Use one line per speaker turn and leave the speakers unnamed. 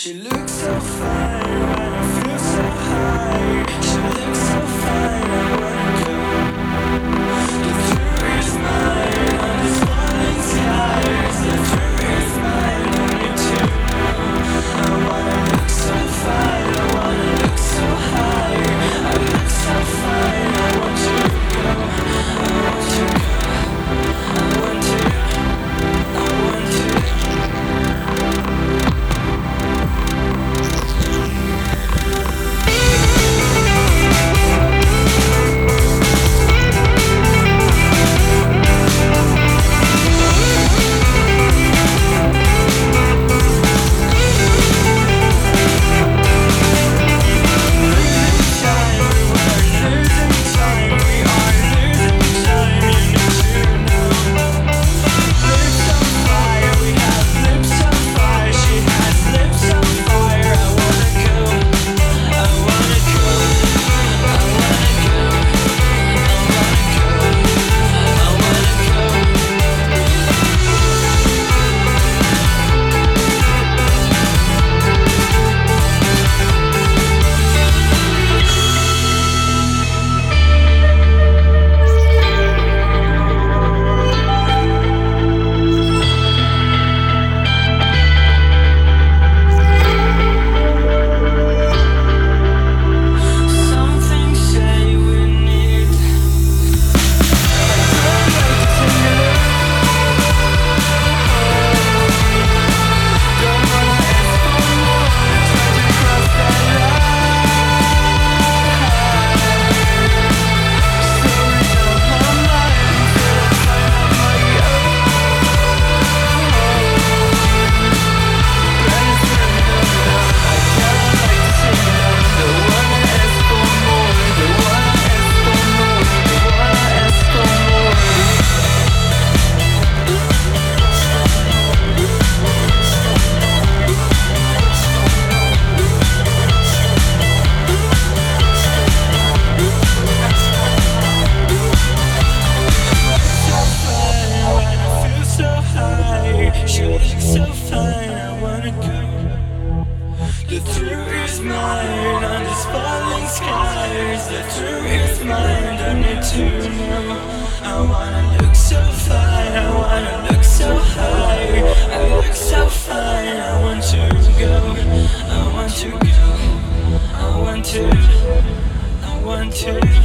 She looks so fine and I feel so high. The truth is mine on these falling skies. The truth is mine, I need to know. I wanna look so fine, I wanna look so high. I look so fine, I want to go. I want to go. I want to. I want to.